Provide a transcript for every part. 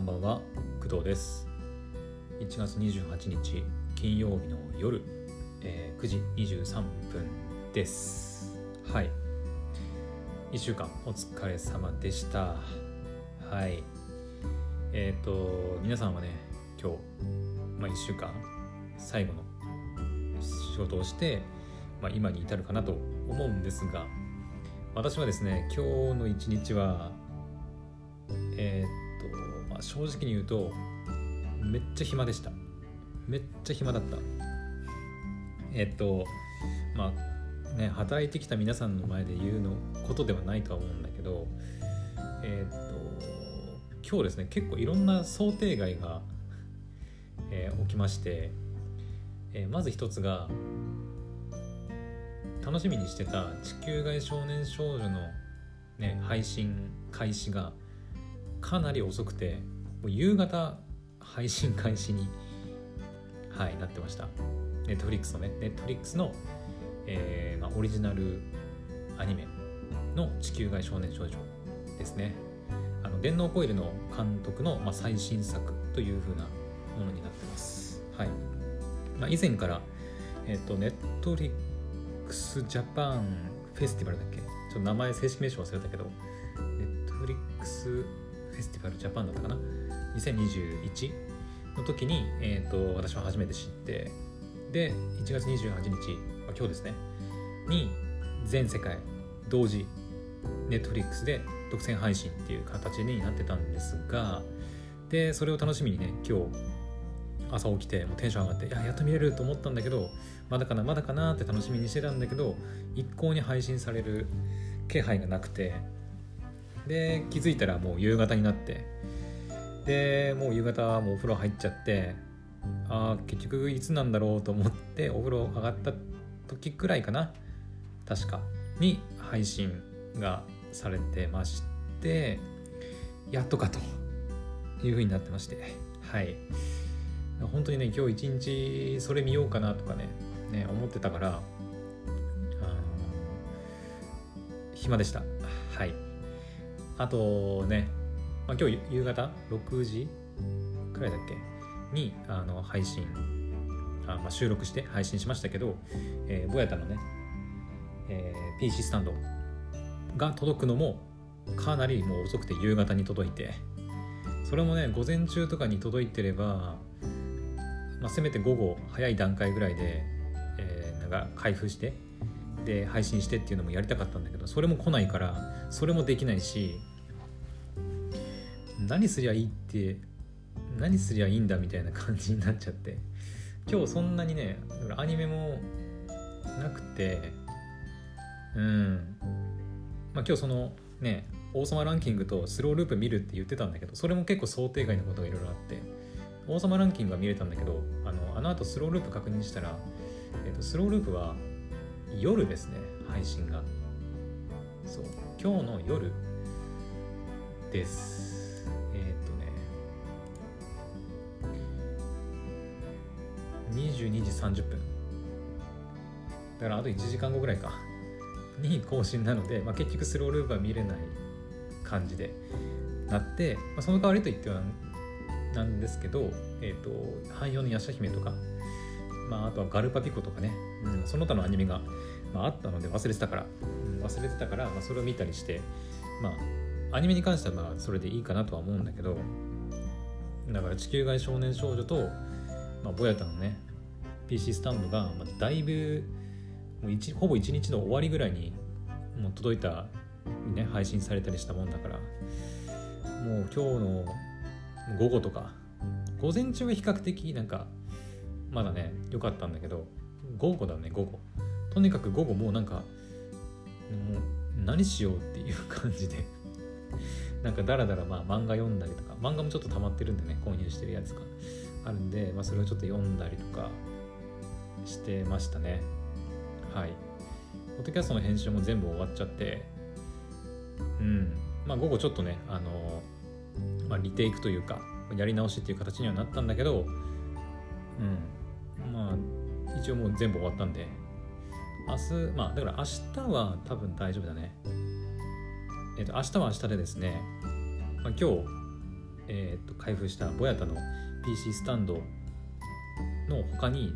んばんは工藤です。1月28日金曜日の夜、えー9時23分です。はい。1週間お疲れ様でした。はい。えっ、と皆さんはね今日、まあ、1週間最後の仕事をして、まあ、今に至るかなと思うんですが私はですね今日の一日はえーっと、正直に言うとめっちゃ暇でした。めっちゃ暇だった。えっとまあね働いてきた皆さんの前で言うのことではないとは思うんだけどえっと今日ですね結構いろんな想定外が、えー起きまして、えーまず一つが楽しみにしてた「地球外少年少女の」ね配信開始がかなり遅くてもう夕方配信開始に、はい、なってました。ネットフリックスのねネットフリックスの、えーまあ、オリジナルアニメの「地球外少年少女」ですね。あの電脳コイルの監督の、まあ、最新作という風なものになってます。はい、まあ、以前からえっ、とネットフリックス Japan Festival だっけ？ちょっと名前正式名称忘れたけど Netflix Festival Japan だったかな？2021の時に、えー、と私は初めて知ってで1月28日、まあ、今日ですねに全世界同時 Netflix で独占配信っていう形になってたんですがでそれを楽しみにね今日朝起きてもうテンション上がっていややっと見れると思ったんだけどまだかなまだかなって楽しみにしてたんだけど一向に配信される気配がなくてで気づいたらもう夕方になって。でもう夕方はもうお風呂入っちゃってあー結局いつなんだろうと思ってお風呂上がった時くらいかな確かに配信がされてましてやっとかという風になってまして。はい。本当にね今日一日それ見ようかなとかねね思ってたから暇でした。はい。あとね、まあ、今日夕方？6時？くらいだっけ？にあの配信あ、まあ、収録して配信しましたけど、えー、ボヤタのね、えー PC スタンドが届くのもかなりもう遅くて夕方に届いてそれもね午前中とかに届いてれば、まあ、せめて午後早い段階ぐらいで、えーなんか開封してで配信してっていうのもやりたかったんだけどそれも来ないからそれもできないし何すりゃいいって何すりゃいいんだみたいな感じになっちゃって。今日そんなにねアニメもなくてうん。まあ今日そのね王様ランキングとスローループ見るって言ってたんだけどそれも結構想定外のことがいろいろあって王様ランキングは見れたんだけどあのあの後スローループ確認したら、えっとスローループは夜ですね配信が。そう。今日の夜です。22時30分。だからあと1時間後ぐらいか。に更新なので、まあ、結局スローループは見れない感じで。なって、まあ、その代わりといってはなんですけど、えー、と汎用のヤシャ姫とか、まあ、あとはガルパピコとかね、うん、その他のアニメが、まあ、あったので忘れてたから、うん忘れてたから、まあ、それを見たりしてまあアニメに関してはまあそれでいいかなとは思うんだけど。だから地球外少年少女と、まあ、ボヤタのね PC スタンドが、ま、だいぶもうほぼ1日の終わりぐらいにもう届いた、ね、配信されたりしたもんだからもう今日の午後とか午前中は比較的なんかまだね良かったんだけど午後だね午後。とにかく午後もうなんかもう何しようっていう感じで なんかだらだらまあ漫画読んだりとか漫画もちょっと溜まってるんでね購入してるやつがあるんで、まあ、それをちょっと読んだりとかしてましたね。はい。ポッドキャストの編集も全部終わっちゃってうん。まあ午後ちょっとねあのまあ、リテイクというかやり直しっていう形にはなったんだけどうん。まあ一応もう全部終わったんで明日まあだから明日は多分大丈夫だね。えっ、と明日は明日でですね、まあ、今日えー、と開封したボヤタの PC スタンドの他に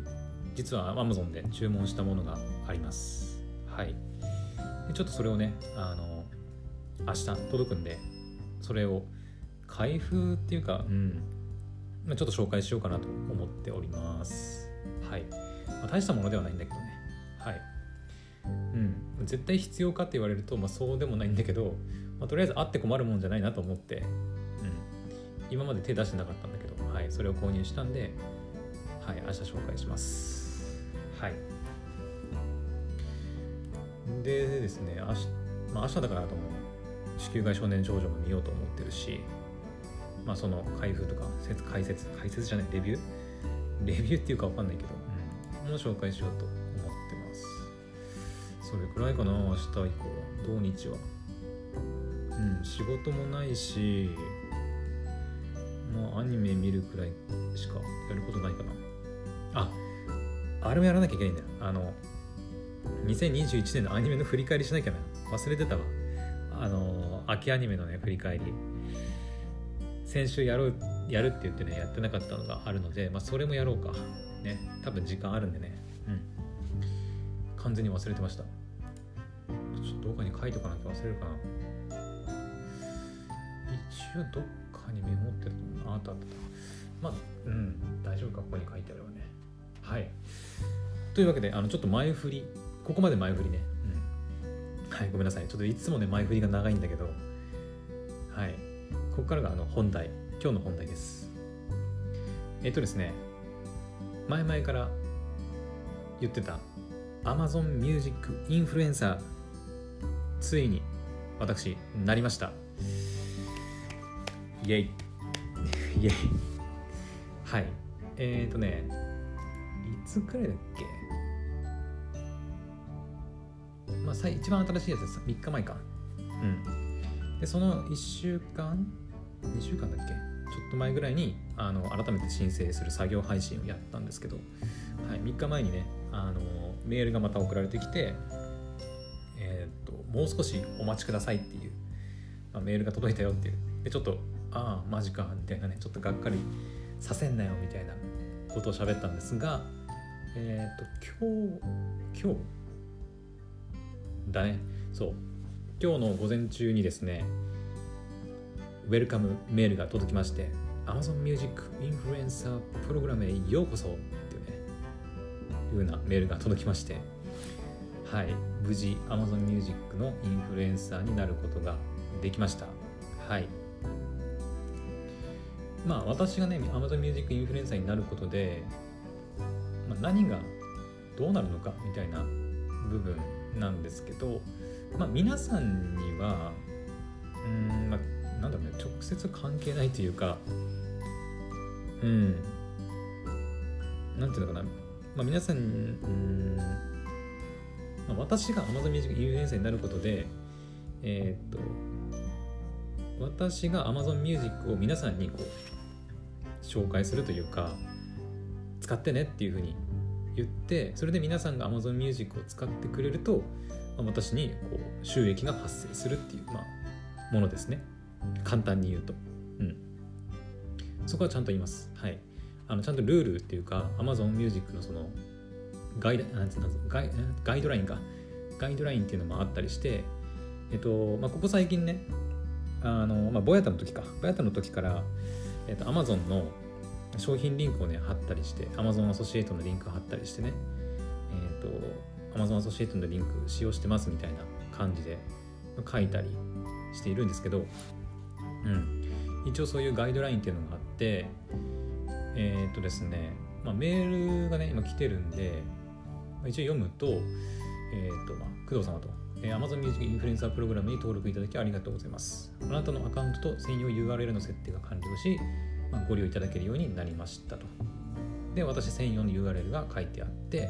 実は Amazon で注文したものがあります。はい。でちょっとそれをねあの明日届くんでそれを開封っていうかうん。まあ、ちょっと紹介しようかなと思っております。はい、まあ、大したものではないんだけどね。はい。うん。絶対必要かって言われると、まあ、そうでもないんだけど、まあ、とりあえずあって困るもんじゃないなと思って、うん、今まで手出してなかったんだけど、はい、それを購入したんで、はい、明日紹介します。はい。でですね明日,、まあ、明日だからとも子宮外少年少女も見ようと思ってるしまあその開封とか解説解説じゃないレビュー？レビューっていうか分かんないけど、うん、も紹介しようと思ってます。それくらいかな明日以降。は土日は。うん仕事もないしまあアニメ見るくらいしかやることないかな。ああれもやらなきゃいけないんだよ。あの2021年のアニメの振り返りしなきゃな。忘れてたわ。あの秋アニメのね振り返り。先週やろうやるって言ってねやってなかったのがあるので、まあ、それもやろうか。ね。多分時間あるんでね。うん。完全に忘れてました。ちょっとどっかに書いとかなきゃ忘れるかな。一応どっかにメモってると思うああったあった。まあうん。大丈夫か。ここに書いてあるわね。はい。というわけであのちょっと前振り。ここまで前振りね。うん。はいごめんなさい。ちょっといつもね前振りが長いんだけど。はい。ここからがあの本題。今日の本題です。えっとですね。前々から言ってた Amazon Music インフルエンサーついに私なりました。イェイ。イェイ。はい。えっ、ー、とねいつくらいだっけ？まあ一番新しいやつです。3日前か。うん。でその1週間2週間だっけ？ちょっと前ぐらいにあの改めて申請する作業配信をやったんですけど、はい、3日前にねあのメールがまた送られてきて、えー、っともう少しお待ちくださいっていう、まあ、メールが届いたよっていう。でちょっとああマジかみたいなねちょっとがっかりさせんなよみたいなことを喋ったんですがえー、と今日今日だね。そう。今日の午前中にですねウェルカムメールが届きまして Amazon Music インフルエンサープログラムへようこそっていうねいうようなメールが届きましてはい。無事 Amazon Music のインフルエンサーになることができました。はい。まあ私がね Amazon Music インフルエンサーになることで、何がどうなるのかみたいな部分なんですけどまあ皆さんにはうんまあなんだろうね直接関係ないというかうんなんていうのかな、まあ、皆さんうんまあ、私が Amazon Music インフルエンサーになることでえー、っと私が Amazon Music を皆さんにこう紹介するというか使ってねっていうふうに言ってそれで皆さんが Amazon Music を使ってくれると、まあ、私にこう収益が発生するっていう、まあ、ものですね。簡単に言うと。うん。そこはちゃんと言います。はい。あのちゃんとルールっていうか、Amazon Music のそのガイなんつうのガイガイドラインか。ガイドラインっていうのもあったりして、えっと、まあ、ここ最近ね、あの、まあ、ボヤタの時か。ボヤタの時から、えっと、Amazon の商品リンクをね、貼ったりして、Amazon アソシエイトのリンク貼ったりしてね、えっと、Amazon アソシエイトのリンク使用してますみたいな感じで書いたりしているんですけど、うん、一応そういうガイドラインっていうのがあってえー、っとですね、まあ、メールがね今来てるんで、一応読むと,、えー、っとまあ、工藤様と、えー、Amazon Music インフルエンサープログラムに登録いただきありがとうございます。あなたのアカウントと専用 URL の設定が完了し、まあ、ご利用いただけるようになりましたと。で私専用の URL が書いてあって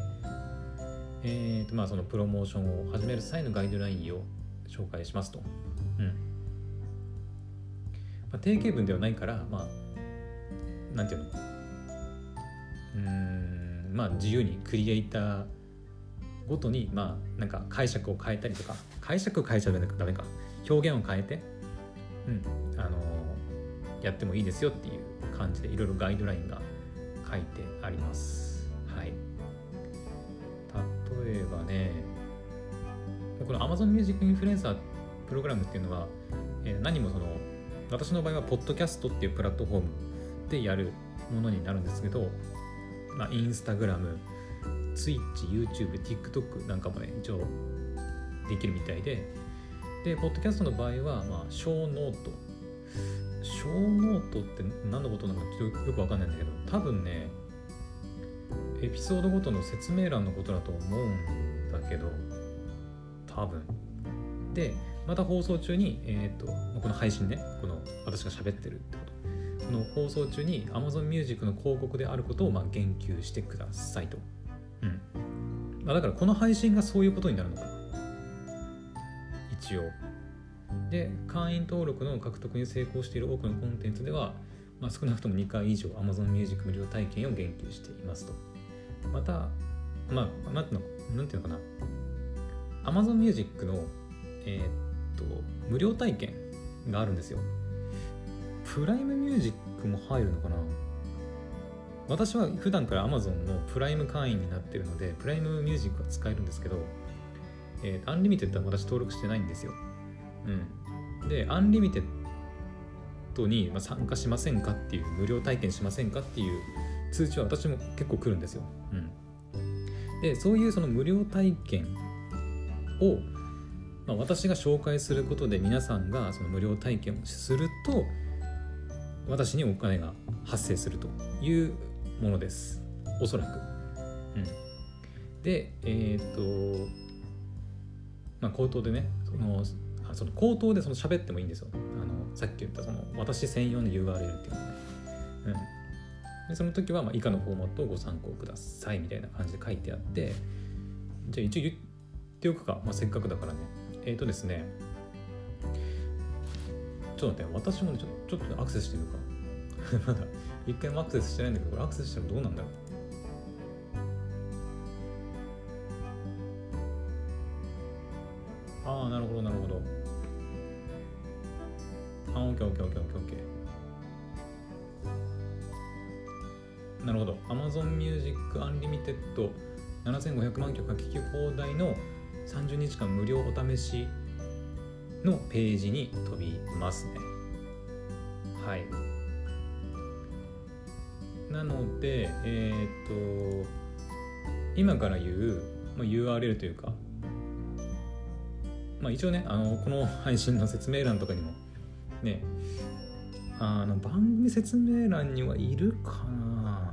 えーとまあ、そのプロモーションを始める際のガイドラインを紹介しますと。うん。まあ、定型文ではないからまあなんていうの？うんまあ自由にクリエイターごとにまあなんか解釈を変えたりとか解釈を変えちゃダメか。表現を変えて、うん、あのやってもいいですよっていう感じでいろいろガイドラインが書いてあります。はい。例えばねこの Amazon Music インフルエンサープログラムっていうのは、えー、何もその私の場合はポッドキャストっていうプラットフォームでやるものになるんですけど、まあ、 Instagram Twitch、YouTube、TikTok なんかもね一応できるみたいででポッドキャストの場合は、まあ、ショーノート。小ノートって何のことなのかちょっとよくわかんないんだけど多分ねエピソードごとの説明欄のことだと思うんだけど多分でまた放送中に、えーと、この配信ねこの私が喋ってるってことこの放送中に Amazon Music の広告であることをまあ言及してくださいと。うんまあ、だからこの配信がそういうことになるのかな。一応。で、会員登録の獲得に成功している多くのコンテンツでは、まあ、少なくとも2回以上 Amazon Music 無料体験を言及していますと。また、まあ、なんていうのなんていうのかな。Amazon Music の、えー、と無料体験があるんですよプライムミュージックも入るのかな私は普段から Amazon のプライム会員になってるのでプライムミュージックは使えるんですけど、えー、 Unlimited は私登録してないんですようん。で Unlimited に参加しませんかっていう無料体験しませんかっていう通知は私も結構来るんですよ、うん、でそういうその無料体験をまあ、私が紹介することで皆さんがその無料体験をすると私にお金が発生するというものです。おそらく。うん、でえっ、とまあ口頭でねそのその口頭でその喋ってもいいんですよ。あのさっき言ったその私専用の URL っていうのね。うん。でその時はまあ以下のフォーマットをご参考くださいみたいな感じで書いてあって。じゃあ一応言っておくか、まあ、せっかくだからね。えっ、ー、とですね。ちょっと待って。私もちょちょっとアクセスしてみるか。まだ。一回もアクセスしてないんだけどこれアクセスしたらどうなんだろう。ああなるほどなるほど。あオッケーオッケーオッケーオッケーオッケー。なるほど。Amazon Music Unlimited 7500万曲が聴き放題の30日間無料お試しのページに飛びますね。はい。なのでえっ、と今から言う、まあ、URL というかまあ一応ねあのこの配信の説明欄とかにもねあの番組説明欄にはいるかな、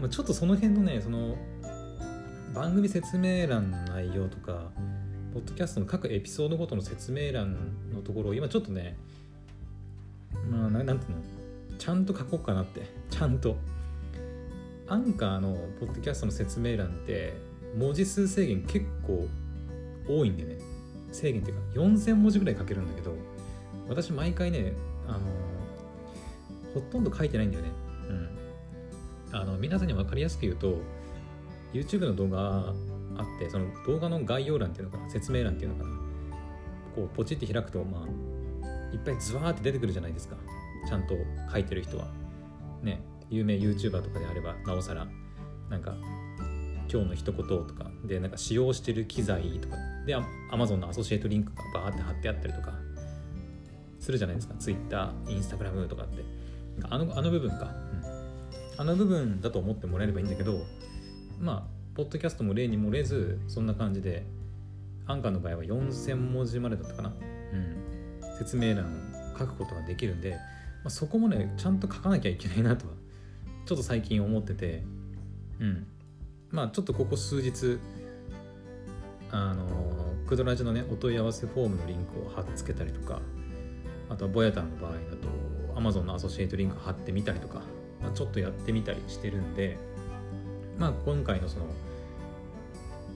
まあ、ちょっとその辺のねその番組説明欄の内容とかポッドキャストの各エピソードごとの説明欄のところを今ちょっとねまあなんていうの？ちゃんと書こうかなって。ちゃんと。アンカーのポッドキャストの説明欄って文字数制限結構多いんでね制限っていうか4000文字ぐらい書けるんだけど私毎回ねあのほとんど書いてないんだよね。うん。あの皆さんに分かりやすく言うと YouTube の動画あってその動画の概要欄っていうのかな説明欄っていうのかなこうポチって開くとまあいっぱいズワーって出てくるじゃないですか。ちゃんと書いてる人は。ね有名 YouTuber とかであればなおさらなんか今日の一言とかでなんか使用してる機材とかで Amazon のアソシエイトリンクがバーって貼ってあったりとかするじゃないですか。Twitter、Instagram とかって。あのあの部分か、うん、あの部分だと思ってもらえればいいんだけどまあポッドキャストも例に漏れずそんな感じでアンカーの場合は4000文字までだったかな、うん、説明欄を書くことができるんで、まあ、そこもねちゃんと書かなきゃいけないなとはちょっと最近思ってて。うん。まあちょっとここ数日あのクドラジのねお問い合わせフォームのリンクを貼っつけたりとかあとはボヤタンの場合だと Amazon のアソシエイトリンク貼ってみたりとか、まあ、ちょっとやってみたりしてるんでまあ、今回のその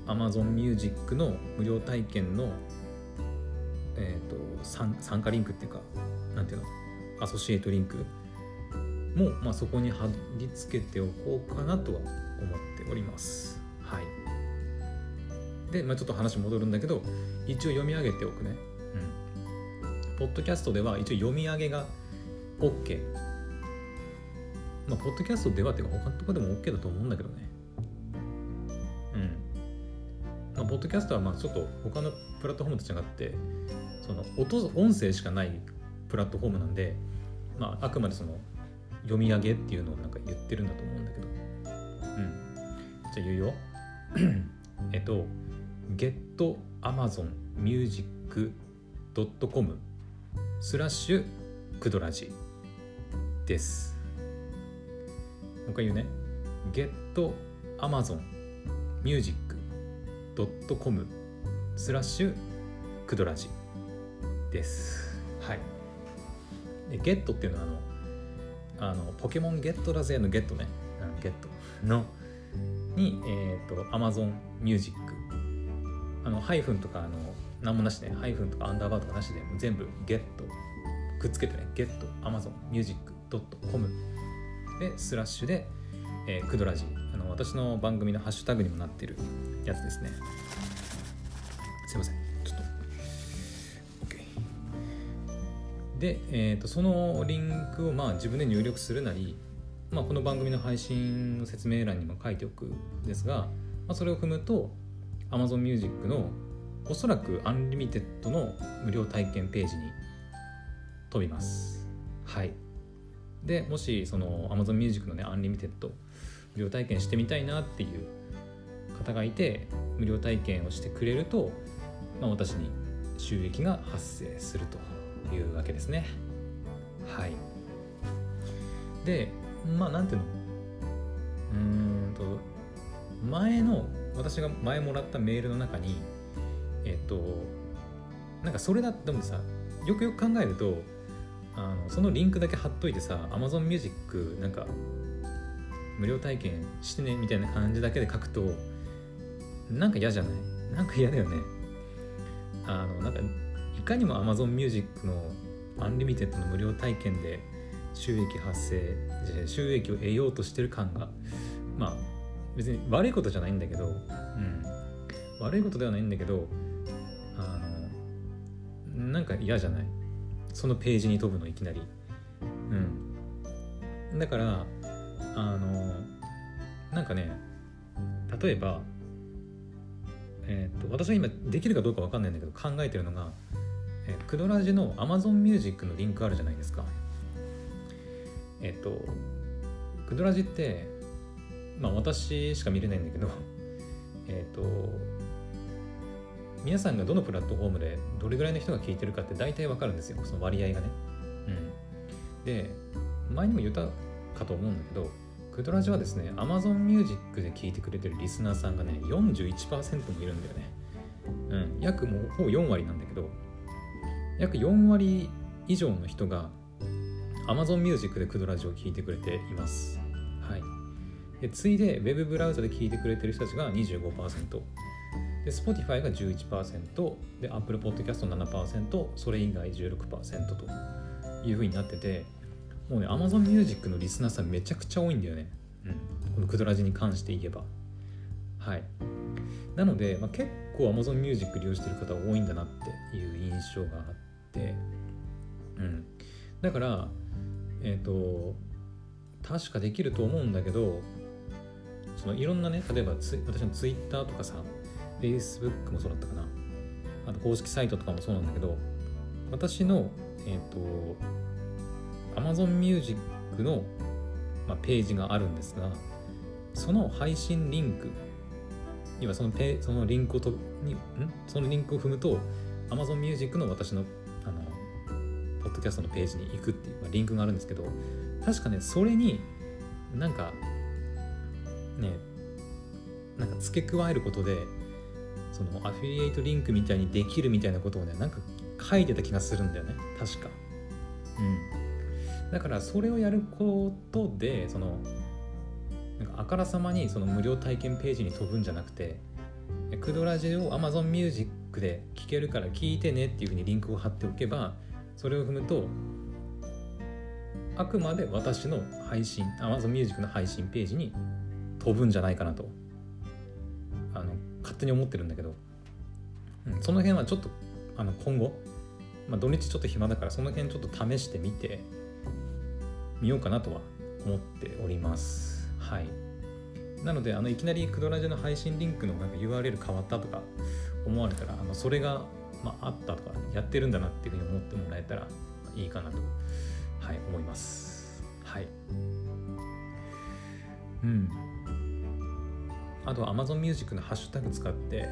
Amazon Music の無料体験の、えーと、参加リンクっていうかなんていうのアソシエイトリンクも、まあ、そこに貼り付けておこうかなとは思っております。はい、で、まあ、ちょっと話戻るんだけど一応読み上げておくね。うん、ポッドキャストでは一応読み上げが OK まあポッドキャストではっていうか他のとこでも OK だと思うんだけどね。うん。まあポッドキャストはまあちょっと他のプラットフォームと違ってその音音声しかないプラットフォームなんでまああくまでその読み上げっていうのをなんか言ってるんだと思うんだけど。うん。じゃあ言うよ。えっと getamazonmusic.com スラッシュクドラジです。もう一回言うね。getamazonmusic.com スラッシュクドラジです。はい。でゲットっていうのはあのあのポケモンゲットだぜのゲットね。ゲットの。に、えっ、ー、と Amazon Music あのハイフンとかあの何もなしで、ハイフンとかアンダーバーとかなしでも全部ゲット。くっつけてねゲット。Amazon Music.com でスラッシュで、えー、クドラジあの私の番組のハッシュタグにもなってるやつですね。すいません。ちょっと。OK で、えーと、そのリンクをまあ自分で入力するなり、まあ、この番組の配信の説明欄にも書いておくんですが、まあ、それを踏むと Amazon Music のおそらく Unlimited の無料体験ページに飛びます。はい。で、もしその Amazon Music のね、 Unlimited無料体験してみたいなっていう方がいて、無料体験をしてくれると、まあ、私に収益が発生するというわけですね。はい。で、まあ、なんていうの？うーんと、前の私が前もらったメールの中にえっとなんかそれだってでもさよくよく考えるとあのそのリンクだけ貼っといてさ Amazon Music なんか無料体験してねみたいな感じだけで書くとなんか嫌じゃない？なんか嫌だよね。あのなんかいかにも Amazon Music の Unlimited の無料体験で収益発生収益を得ようとしてる感がまあ別に悪いことじゃないんだけど、うん、悪いことではないんだけどあのなんか嫌じゃない？そのページに飛ぶのいきなり。うん。だからあのなんかね例えばえっ、ー、と私は今できるかどうか分かんないんだけど考えてるのが、えー、クドラジの Amazon Music のリンクあるじゃないですか。えっ、ー、とクドラジってまあ私しか見れないんだけど えっ、ー、と皆さんがどのプラットフォームでどれぐらいの人が聞いてるかって大体わかるんですよ。その割合がね。うん。で前にも言ったかと思うんだけどクドラジはですね Amazon Music で聞いてくれてるリスナーさんがね41%もいるんだよね。うん。約もうほぼ4割なんだけど約4割以上の人が Amazon Music でクドラジを聞いてくれています。で次いで Web ブラウザで聞いてくれてる人たちが25%で Spotify が11%で Apple Podcast7% それ以外16%というふうになってて。もうね Amazon Music のリスナーさんめちゃくちゃ多いんだよね、うん、このクドラジに関して言えば。はい。なので、まあ、結構 Amazon Music 利用してる方多いんだなっていう印象があって。うん。だからえっ、ー、と確かできると思うんだけどそのいろんなね例えば私の Twitter とかさ Facebook もそうだったかな。あと公式サイトとかもそうなんだけど私のえっ、ー、と Amazon Music の、まあ、ページがあるんですがその配信リンク要はそのペそのリンクをとにん？そのリンクを踏むと Amazon Music の私のあのポッドキャストのページに行くっていう、まあ、リンクがあるんですけど確かねそれになんかねなんか付け加えることでそのアフィリエイトリンクみたいにできるみたいなことをねなんか書いてた気がするんだよね。確か。うん。だからそれをやることでそのなんかあからさまにその無料体験ページに飛ぶんじゃなくてクドラジを Amazon Music で聴けるから聞いてねっていうふうにリンクを貼っておけばそれを踏むとあくまで私の配信 Amazon Music の配信ページに飛ぶんじゃないかなと。あの勝手に思ってるんだけど、うん、その辺はちょっとあの今後まあ、土日ちょっと暇だからその辺ちょっと試してみてみようかなとは思っております。はい。なのであのいきなりクドラジの配信リンクのなんか URL 変わったとか思われたらあのそれが、まあ、あったとかやってるんだなっていうふうに思ってもらえたらいいかなと、はい、思います。はい。うん。あとは Amazon Music のハッシュタグ使って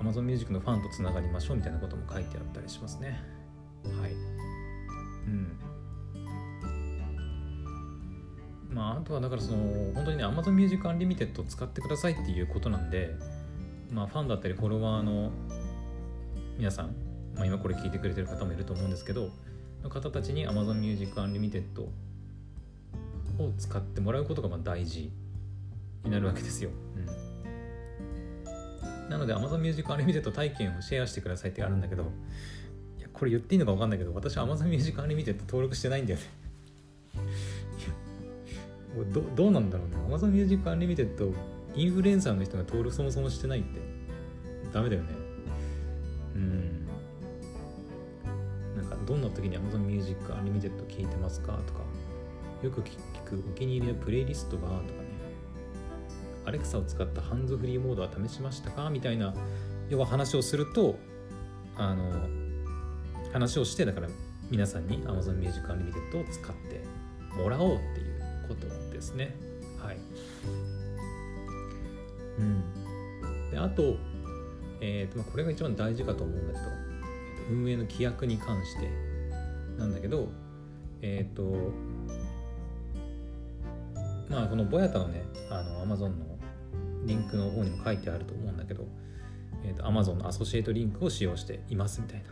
Amazon Music のファンとつながりましょうみたいなことも書いてあったりしますね。はい。うん。まあ、あとはだからその本当にね Amazon Music Unlimited を使ってくださいっていうことなんで、まあ、ファンだったりフォロワーの皆さん、まあ、今これ聞いてくれてる方もいると思うんですけどの方たちに Amazon Music Unlimited を使ってもらうことがまあ大事になるわけですよ。うん、なので Amazon Music Unlimited 体験をシェアしてくださいってあるんだけどいやこれ言っていいのか分かんないけど私は Amazon Music Unlimited 登録してないんだよね。どどうなんだろうね。Amazon Music Unlimited インフルエンサーの人が登録そもそもしてないって。ダメだよね。うん。なんかどんな時に Amazon Music Unlimited 聞いてますかとかよく聞くお気に入りのプレイリストがとかアレクサを使ったハンズフリーモードは試しましたか？みたいな要は話をするとあの話をしてだから皆さんに Amazon Music Unlimited を使ってもらおうっていうことですね。はい。うん。で、あと、えーとまあ、これが一番大事かと思うんだけど、運営の規約に関してなんだけど、えっ、ー、と、まあ、このボヤタのね、あの、Amazon のリンクの方にも書いてあると思うんだけど、えーと、Amazon のアソシエイトリンクを使用していますみたいな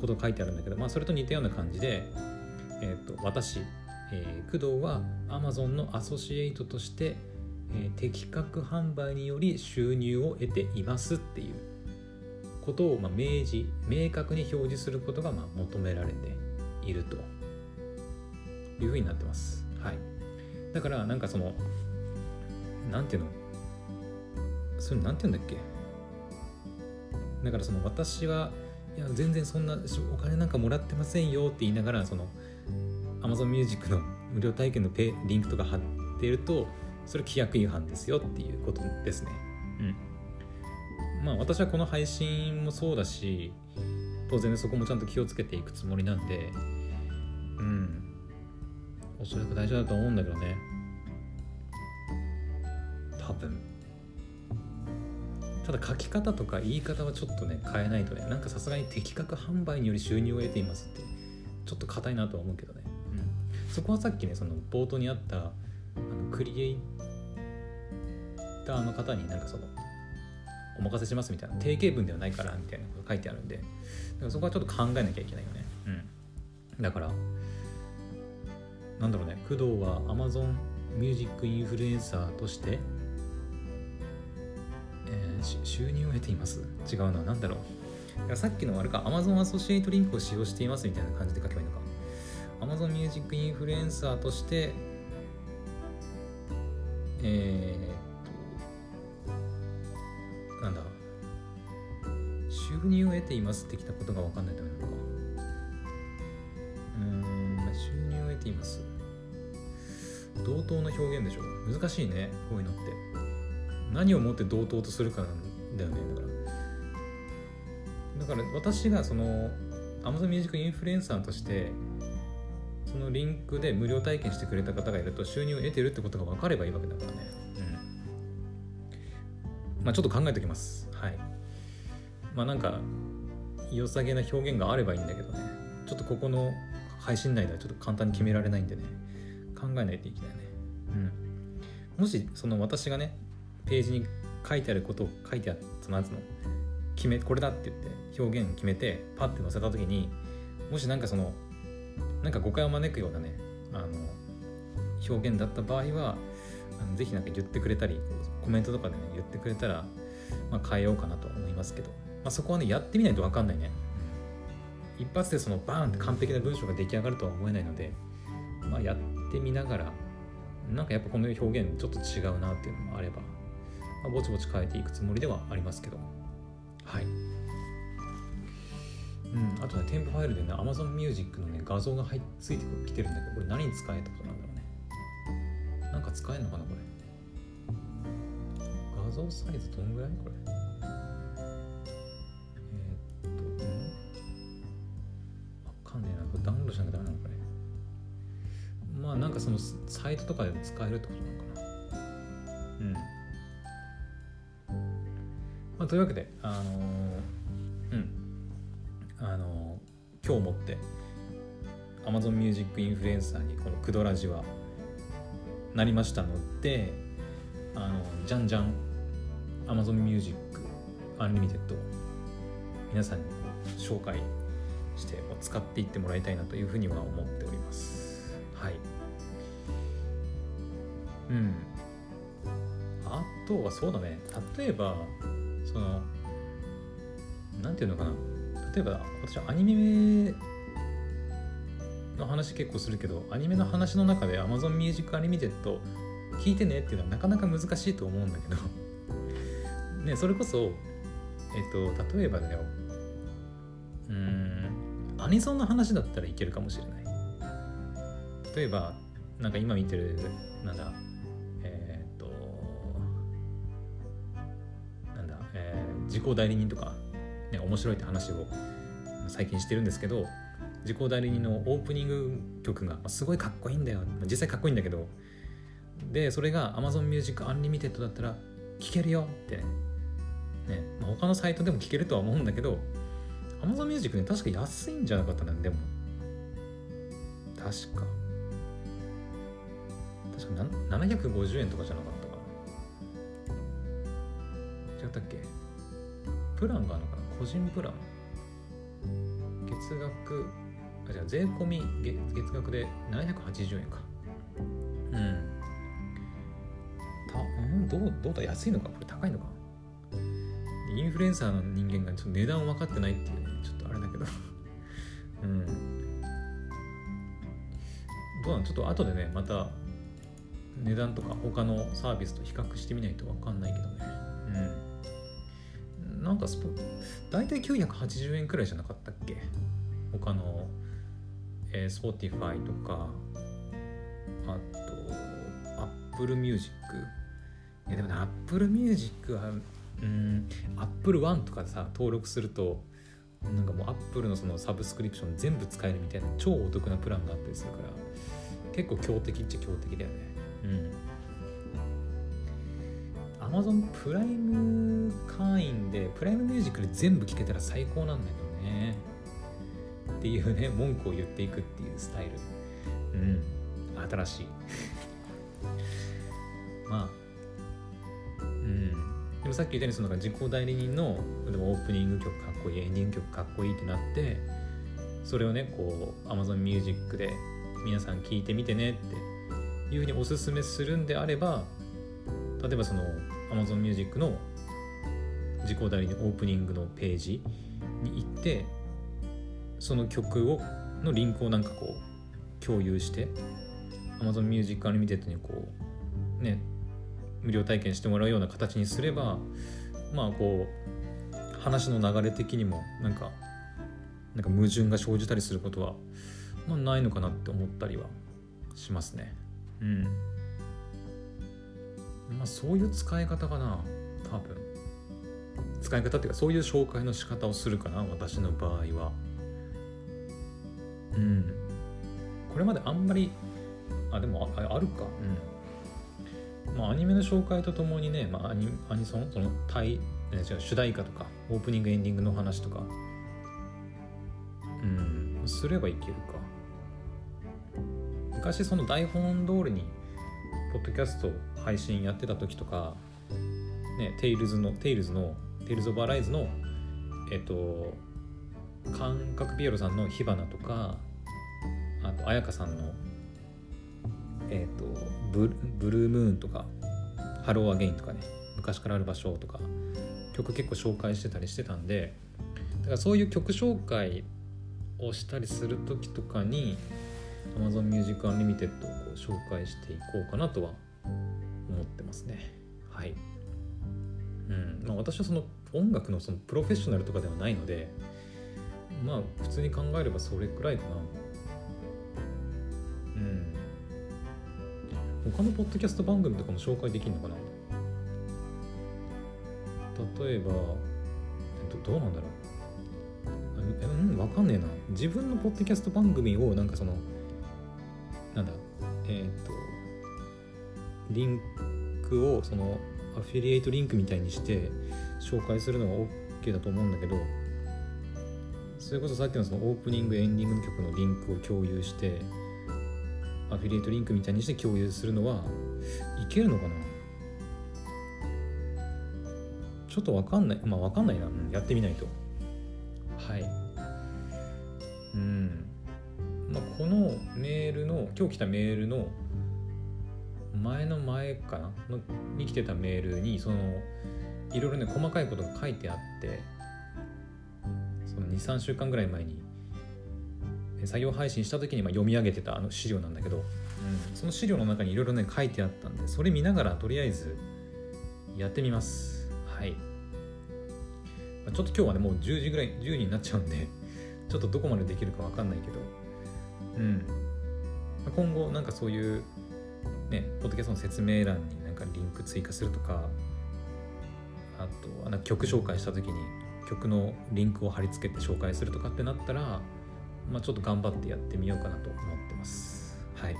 こと書いてあるんだけど、まあ、それと似たような感じで、えーと、私えー、工藤は Amazon のアソシエイトとして、えー、適格販売により収入を得ていますっていうことを、まあ、明示明確に表示することが、まあ、求められていると。いうふうになってます。はい、だからなんかそのなんていうの？それなんていうんだっけ？だからその私はいや全然そんなお金なんかもらってませんよって言いながらその Amazon Music の無料体験のペリンクとか貼ってるとそれ規約違反ですよっていうことですね。うん。まあ私はこの配信もそうだし当然そこもちゃんと気をつけていくつもりなんでうんおそらく大丈夫だと思うんだけどね多分ただ書き方とか言い方はちょっとね変えないとねなんかさすがに的確販売により収入を得ていますってちょっと硬いなとは思うけどね。うん。そこはさっきねその冒頭にあったあのクリエイターの方になんかそのお任せしますみたいな定型文ではないからみたいなこと書いてあるんでだからそこはちょっと考えなきゃいけないよね。うん。だからなんだろうね工藤は Amazon ミュージックインフルエンサーとして、収入を得ています。違うな。何だろう。さっきのあれか。Amazon アソシエイトリンクを使用していますみたいな感じで書けばいいのか。Amazon Music インフルエンサーとしてえー、っとなんだ収入を得ていますってきたことが分かんないとダメなのか。うん収入を得ています。同等の表現でしょ難しいね。こういうのって。何をもって同等とするかなんだよねだからだから私がその Amazon Music インフルエンサーとしてそのリンクで無料体験してくれた方がいると収入を得てるってことが分かればいいわけだからね。うん。まあちょっと考えておきます。はい。まあなんか、良さげな表現があればいいんだけどね。ちょっとここの配信内ではちょっと簡単に決められないんでね。考えないといけないね。うん。もし、その私がね、ページに書いてあることを書いてある、そのやつの、決め、これだって言って表現決めて、パッて載せた時に、もしなんかそのなんか誤解を招くようなねあの表現だった場合はあのぜひなんか言ってくれたりコメントとかでね言ってくれたら、まあ、変えようかなと思いますけど、まあ、そこはねやってみないと分かんないね。一発でそのバーンって完璧な文章が出来上がるとは思えないので、まあ、やってみながらなんかやっぱこの表現ちょっと違うなっていうのもあれば、まあ、ぼちぼち変えていくつもりではありますけどはい。うん、あとね添付ファイルでね Amazon Music のね画像が入っついてきてるんだけどこれ何に使えってことなんだろうね。なんか使えんのかなこれ。画像サイズどんぐらい？これ。え、っとうん？わかんねえな。これダウンロードしなきゃダメなのこれまあなんかそのサイトとかでも使えるってことなのかというわけであのうん。あの今日もって Amazon Music インフルエンサーにこのクドラジはなりましたのであのじゃんじゃん Amazon Music Unlimited を皆さんに紹介して使っていってもらいたいなというふうには思っております。はい。うん。あとはそうだね。例えばそのなんていうのかな。例えば私はアニメの話結構するけどアニメの話の中で Amazon Music Unlimited 聞いてねっていうのはなかなか難しいと思うんだけど ねそれこそえっと例えばだよ。うんアニソンの話だったらいけるかもしれない。例えばなんか今見てるなんだえー、時効代理人とかね、面白いって話を最近してるんですけど時効代理人のオープニング曲がすごいかっこいいんだよ。実際かっこいいんだけど。でそれが Amazon Music Unlimited だったら聴けるよって。ね、まあ、他のサイトでも聴けるとは思うんだけど Amazon Music ね確か安いんじゃなかったんでも。確か。確か750円とかじゃなかったかな。違ったっけ？プランがあるのかな？個人プラン？月額？あじゃあ税込み月月額で780円か。うん。たうんどうどうだ？安いのか？これ高いのか？インフルエンサーの人間がちょっと値段分かってないっていうねちょっとあれだけど。うん。どうなのちょっと後でねまた値段とか他のサービスと比較してみないと分かんないけどね。なんかスポ大体980円くらいじゃなかったっけ？他の、えー、Spotify とかあと Apple Music いやでもね Apple Music はうん Apple One とかでさ登録するとなんかもうアップルのそのサブスクリプション全部使えるみたいな超お得なプランがあったりするから結構強敵っちゃ強敵だよね。うん。Amazon プライム会員でプライムミュージックで全部聴けたら最高なんだけどね。っていうね文句を言っていくっていうスタイル。うん。新しい。まあ。うん。でもさっき言ったようにその自己代理人のでもオープニング曲かっこいいエンディング曲かっこいいってなってそれをねこう Amazon Music で皆さん聞いてみてねっていうふうにおすすめするんであれば例えばその Amazon Music の自己代理人オープニングのページに行ってその曲をのリンクをなんかこう共有して Amazon Music Unlimited にこうね無料体験してもらうような形にすればまあこう話の流れ的にもなんかなんか矛盾が生じたりすることは、まあ、ないのかなって思ったりはしますね。うん。まあそういう使い方かな多分。使い方っていうかそういう紹介の仕方をするかな私の場合は。うん。これまであんまりあでもああるか。うん。まあアニメの紹介とともにね、まあ、アニアニソンそのタイ違う主題歌とかオープニングエンディングの話とか。うん。すればいけるか。昔その台本通りにポッドキャスト配信やってた時とかねテイルズのテイルズの Tales of Arise のえっと感覚ピエロさんの火花とかあと絢香さんのえっとブBlue Moon とか Hello, Again とかね昔からある場所とか曲結構紹介してたりしてたんでだからそういう曲紹介をしたりする時とかに Amazon Music Unlimited をこう紹介していこうかなとは思ってますね。はい。うん。まあ、私はその音楽のそのプロフェッショナルとかではないのでまあ普通に考えればそれくらいかな。うん。他のポッドキャスト番組とかも紹介できるのかな。例えば、えっと、どうなんだろう。うん分かんねえな。自分のポッドキャスト番組をなんかそのなんだ？えっ、とリンクをそのアフィリエイトリンクみたいにして紹介するのが OK だと思うんだけどそれこそさっきのそのオープニングエンディングの曲のリンクを共有してアフィリエイトリンクみたいにして共有するのはいけるのかな？ちょっとわかんない。まあわかんないな、やってみないと。はい。このメールの今日来たメールの前の前かな？のに来てたメールにそのいろいろね細かいことが書いてあってその23週間ぐらい前に作業配信した時にま読み上げてたあの資料なんだけど、うん、その資料の中にいろいろね書いてあったんでそれ見ながらとりあえずやってみます。はい。ちょっと今日はねもう10時ぐらい10時になっちゃうんでちょっとどこまでできるか分かんないけどうん。今後なんかそういうねポッドキャストの説明欄になんかリンク追加するとかあとは曲紹介した時に曲のリンクを貼り付けて紹介するとかってなったら、まあ、ちょっと頑張ってやってみようかなと思ってます。はい。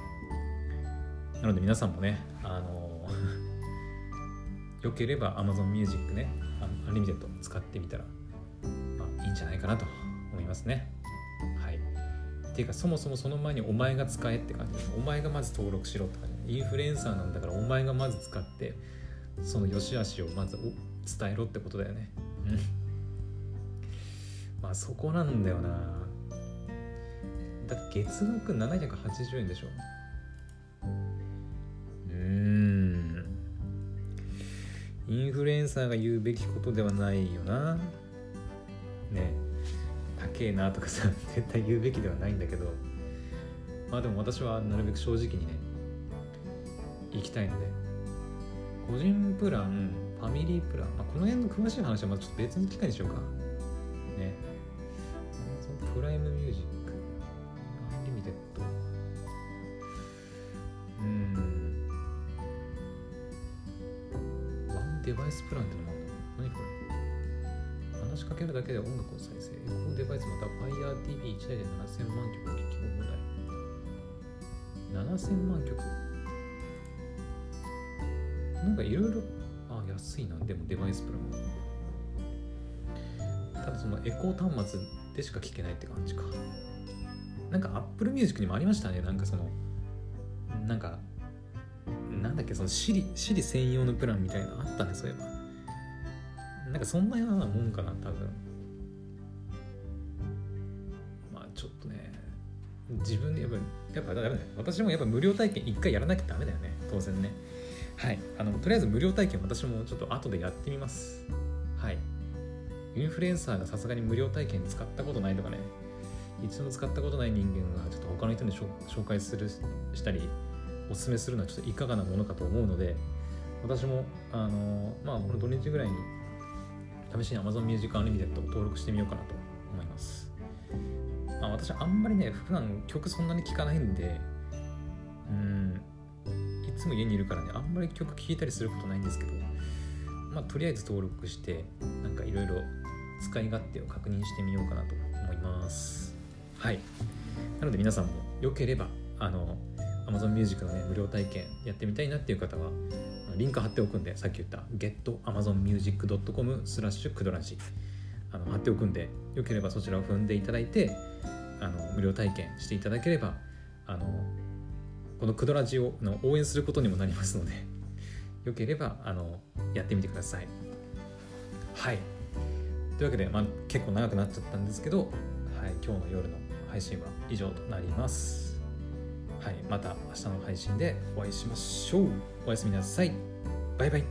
なので皆さんもねあの よければ Amazon Music ね Unlimited 使ってみたら、まあ、いいんじゃないかなと思いますね。ていうかそもそもその前にお前が使えって感じお前がまず登録しろって感じ。インフルエンサーなんだからお前がまず使ってその良し悪しをまず伝えろってことだよね。うん。まあそこなんだよな。だって月額780円でしょ。うん。インフルエンサーが言うべきことではないよな。ね。高えなとかさ絶対言うべきではないんだけど。まあでも私はなるべく正直にね行きたいので。個人プランファミリープラン、まあ、この辺の詳しい話はまたちょっと別の機会にしようか。ね。 Prime Music。Unlimited うん。ワンデバイスプランってのもあるんだ何これ？かけるだけで音楽を再生エコーデバイスまた FireTV1 台で7000万曲聞き放題7000万曲。なんかいろいろあ安いな。でもデバイスプランただそのエコー端末でしか聞けないって感じか。なんか Apple Music にもありましたね。なんかそのなんかなんだっけその Siri, Siri 専用のプランみたいなのあったねそういえばなんかそんなようなもんかな多分。まあちょっとね自分でやっぱやっぱダメだよ私もやっぱ無料体験一回やらなきゃダメだよね当然ね。はい。あのとりあえず無料体験私もちょっと後でやってみます。はい。インフルエンサーがさすがに無料体験使ったことないとかね一度も使ったことない人間がちょっと他の人に紹介するしたりおすすめするのはちょっといかがなものかと思うので私もあのまあこの土日ぐらいに試しに Amazon Music Unlimited を登録してみようかなと思います、まあ、私あんまりね普段曲そんなに聴かないんでうんいつも家にいるからねあんまり曲聴いたりすることないんですけどまあとりあえず登録してなんかいろいろ使い勝手を確認してみようかなと思います。はい。なので皆さんもよければあの Amazon Music のね無料体験やってみたいなっていう方はリンク貼っておくんでさっき言った getamazonmusic.com スラッシュクドラジ。あの貼っておくんでよければそちらを踏んでいただいてあの無料体験していただければあのこのクドラジオの応援することにもなりますのでよければあのやってみてください。はい。というわけで、まあ、結構長くなっちゃったんですけど、はい、今日の夜の配信は以上となります。はいまた明日の配信でお会いしましょう。おやすみなさい。バイバイ。